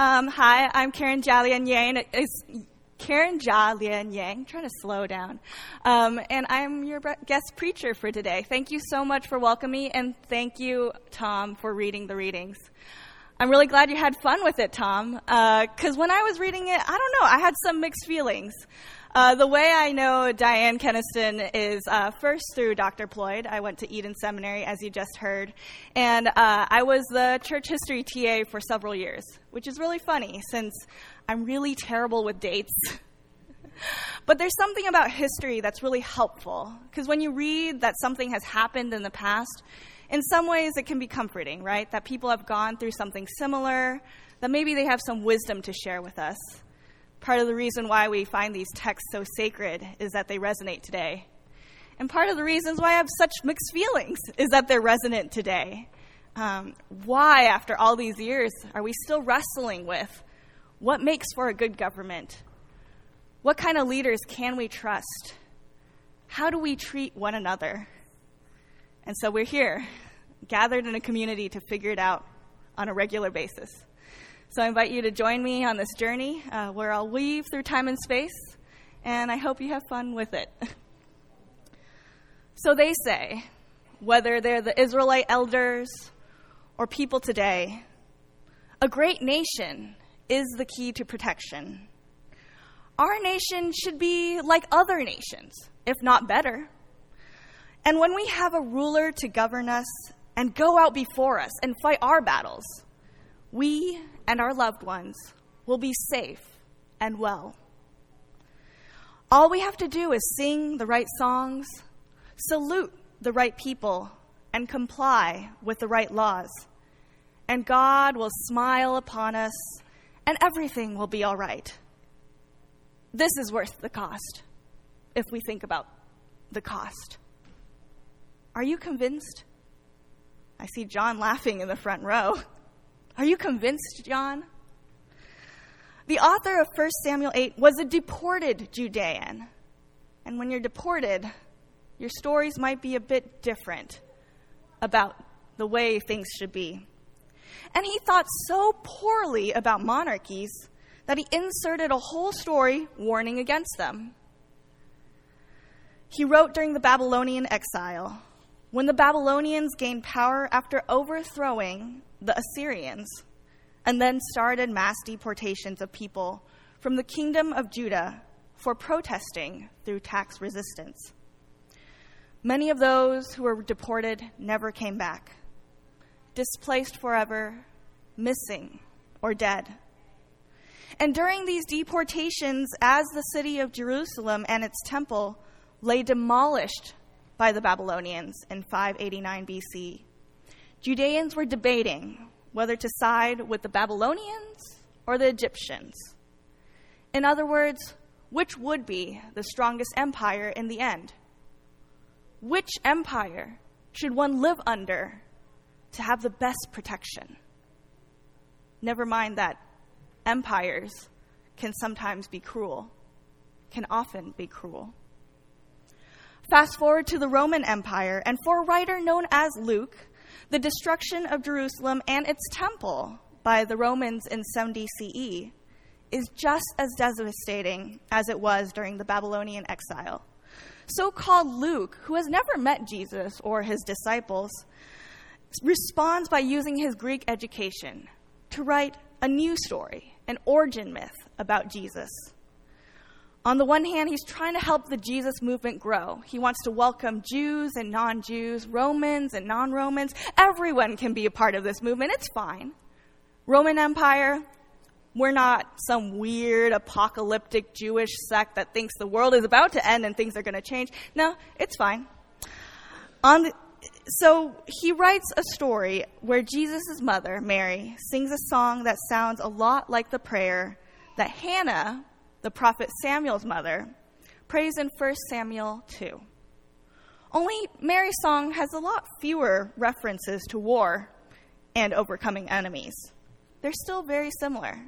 Um, hi, I'm Karen Jia Lian Yang. Karen Jia Lian Yang. Trying to slow down. Um, and I'm your guest preacher for today. Thank you so much for welcoming me, and thank you, Tom, for reading the readings. I'm really glad you had fun with it, Tom, because uh, when I was reading it, I don't know, I had some mixed feelings. Uh, the way I know Diane Kenniston is uh, first through Dr. Ployd. I went to Eden Seminary, as you just heard, and uh, I was the church history TA for several years, which is really funny since I'm really terrible with dates. but there's something about history that's really helpful because when you read that something has happened in the past, in some ways it can be comforting, right? That people have gone through something similar, that maybe they have some wisdom to share with us. Part of the reason why we find these texts so sacred is that they resonate today. And part of the reasons why I have such mixed feelings is that they're resonant today. Um, why, after all these years, are we still wrestling with what makes for a good government? What kind of leaders can we trust? How do we treat one another? And so we're here, gathered in a community to figure it out on a regular basis. So I invite you to join me on this journey uh, where I'll weave through time and space, and I hope you have fun with it. so they say, whether they're the Israelite elders or people today, a great nation is the key to protection. Our nation should be like other nations, if not better. And when we have a ruler to govern us and go out before us and fight our battles, we and our loved ones will be safe and well. All we have to do is sing the right songs, salute the right people, and comply with the right laws. And God will smile upon us, and everything will be all right. This is worth the cost, if we think about the cost. Are you convinced? I see John laughing in the front row. Are you convinced, John? The author of 1 Samuel 8 was a deported Judean. And when you're deported, your stories might be a bit different about the way things should be. And he thought so poorly about monarchies that he inserted a whole story warning against them. He wrote during the Babylonian exile when the Babylonians gained power after overthrowing the Assyrians, and then started mass deportations of people from the kingdom of Judah for protesting through tax resistance. Many of those who were deported never came back, displaced forever, missing, or dead. And during these deportations, as the city of Jerusalem and its temple lay demolished by the Babylonians in 589 BC, Judeans were debating whether to side with the Babylonians or the Egyptians. In other words, which would be the strongest empire in the end? Which empire should one live under to have the best protection? Never mind that empires can sometimes be cruel, can often be cruel. Fast forward to the Roman Empire, and for a writer known as Luke, the destruction of Jerusalem and its temple by the Romans in 70 CE is just as devastating as it was during the Babylonian exile. So called Luke, who has never met Jesus or his disciples, responds by using his Greek education to write a new story, an origin myth about Jesus. On the one hand, he's trying to help the Jesus movement grow. He wants to welcome Jews and non Jews, Romans and non Romans. Everyone can be a part of this movement. It's fine. Roman Empire, we're not some weird apocalyptic Jewish sect that thinks the world is about to end and things are going to change. No, it's fine. On the, so he writes a story where Jesus' mother, Mary, sings a song that sounds a lot like the prayer that Hannah the prophet Samuel's mother, prays in 1 Samuel 2. Only Mary's song has a lot fewer references to war and overcoming enemies. They're still very similar.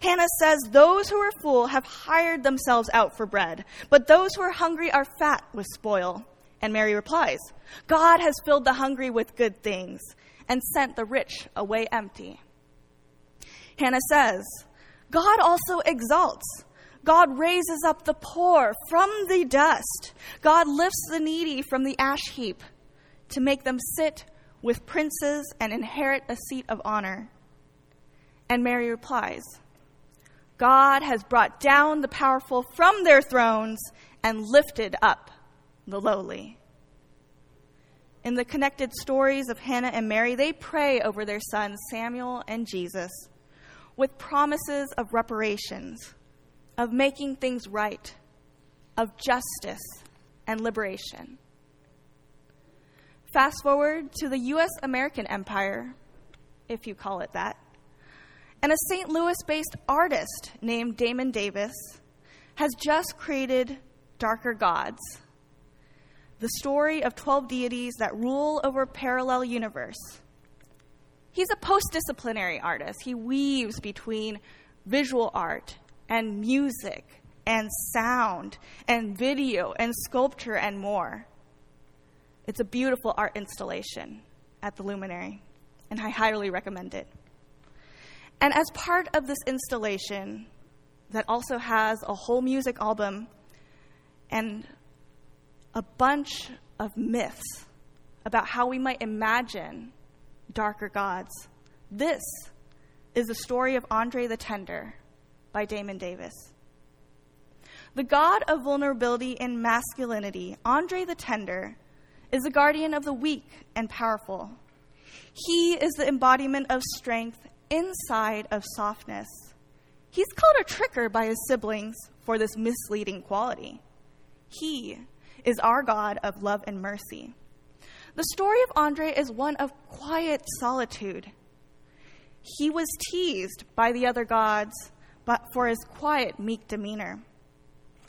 Hannah says, Those who are full have hired themselves out for bread, but those who are hungry are fat with spoil. And Mary replies, God has filled the hungry with good things and sent the rich away empty. Hannah says, God also exalts. God raises up the poor from the dust. God lifts the needy from the ash heap to make them sit with princes and inherit a seat of honor. And Mary replies, God has brought down the powerful from their thrones and lifted up the lowly. In the connected stories of Hannah and Mary, they pray over their sons, Samuel and Jesus, with promises of reparations, of making things right, of justice and liberation. Fast forward to the U.S. American Empire, if you call it that, and a St. Louis based artist named Damon Davis has just created Darker Gods, the story of 12 deities that rule over a parallel universe. He's a post disciplinary artist. He weaves between visual art and music and sound and video and sculpture and more. It's a beautiful art installation at the Luminary, and I highly recommend it. And as part of this installation, that also has a whole music album and a bunch of myths about how we might imagine darker gods. This is the story of Andre the Tender by Damon Davis. The god of vulnerability and masculinity, Andre the Tender, is the guardian of the weak and powerful. He is the embodiment of strength inside of softness. He's called a tricker by his siblings for this misleading quality. He is our God of love and mercy. The story of Andre is one of quiet solitude. He was teased by the other gods but for his quiet, meek demeanor.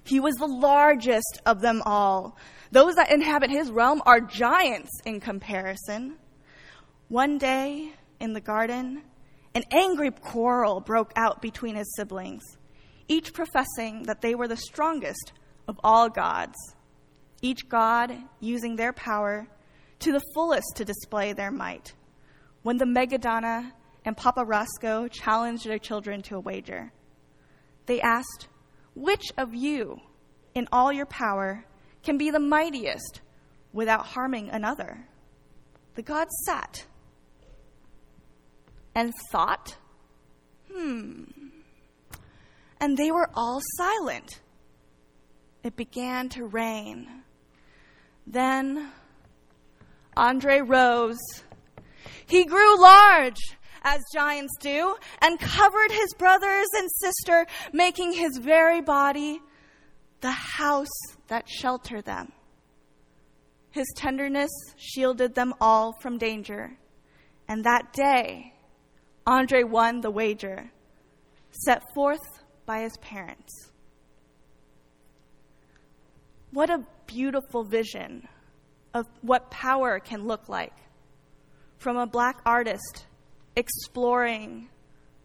He was the largest of them all. Those that inhabit his realm are giants in comparison. One day in the garden, an angry quarrel broke out between his siblings, each professing that they were the strongest of all gods, each god using their power to the fullest to display their might. When the Megadonna and Papa Roscoe challenged their children to a wager, they asked, Which of you, in all your power, can be the mightiest without harming another? The gods sat and thought, Hmm. And they were all silent. It began to rain. Then Andre rose. He grew large, as giants do, and covered his brothers and sister, making his very body the house that sheltered them. His tenderness shielded them all from danger. And that day, Andre won the wager, set forth by his parents. What a beautiful vision of what power can look like. From a black artist exploring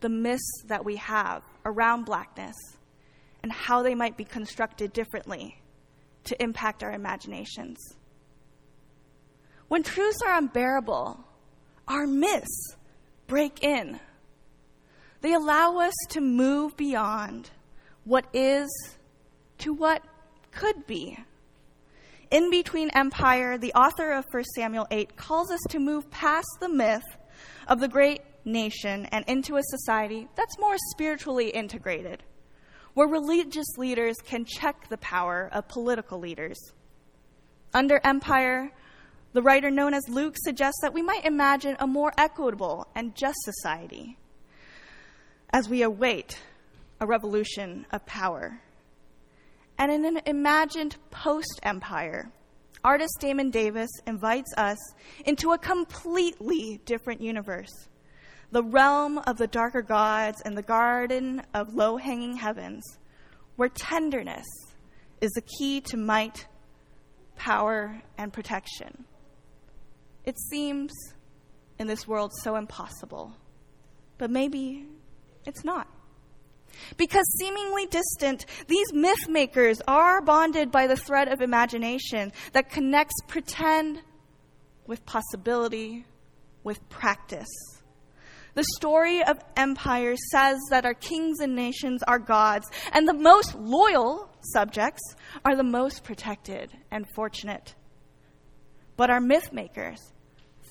the myths that we have around blackness and how they might be constructed differently to impact our imaginations. When truths are unbearable, our myths break in. They allow us to move beyond what is to what could be. In Between Empire, the author of 1 Samuel 8 calls us to move past the myth of the great nation and into a society that's more spiritually integrated, where religious leaders can check the power of political leaders. Under empire, the writer known as Luke suggests that we might imagine a more equitable and just society as we await a revolution of power. And in an imagined post empire, artist Damon Davis invites us into a completely different universe the realm of the darker gods and the garden of low hanging heavens, where tenderness is the key to might, power, and protection. It seems in this world so impossible, but maybe it's not. Because seemingly distant, these myth makers are bonded by the thread of imagination that connects pretend with possibility, with practice. The story of empires says that our kings and nations are gods, and the most loyal subjects are the most protected and fortunate. But our myth makers,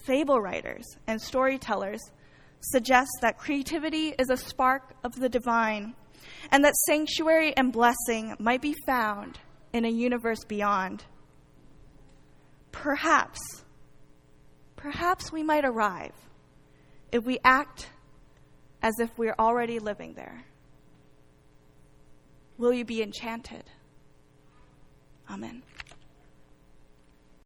fable writers, and storytellers suggest that creativity is a spark of the divine, and that sanctuary and blessing might be found in a universe beyond. Perhaps, perhaps we might arrive if we act as if we're already living there? Will you be enchanted? Amen.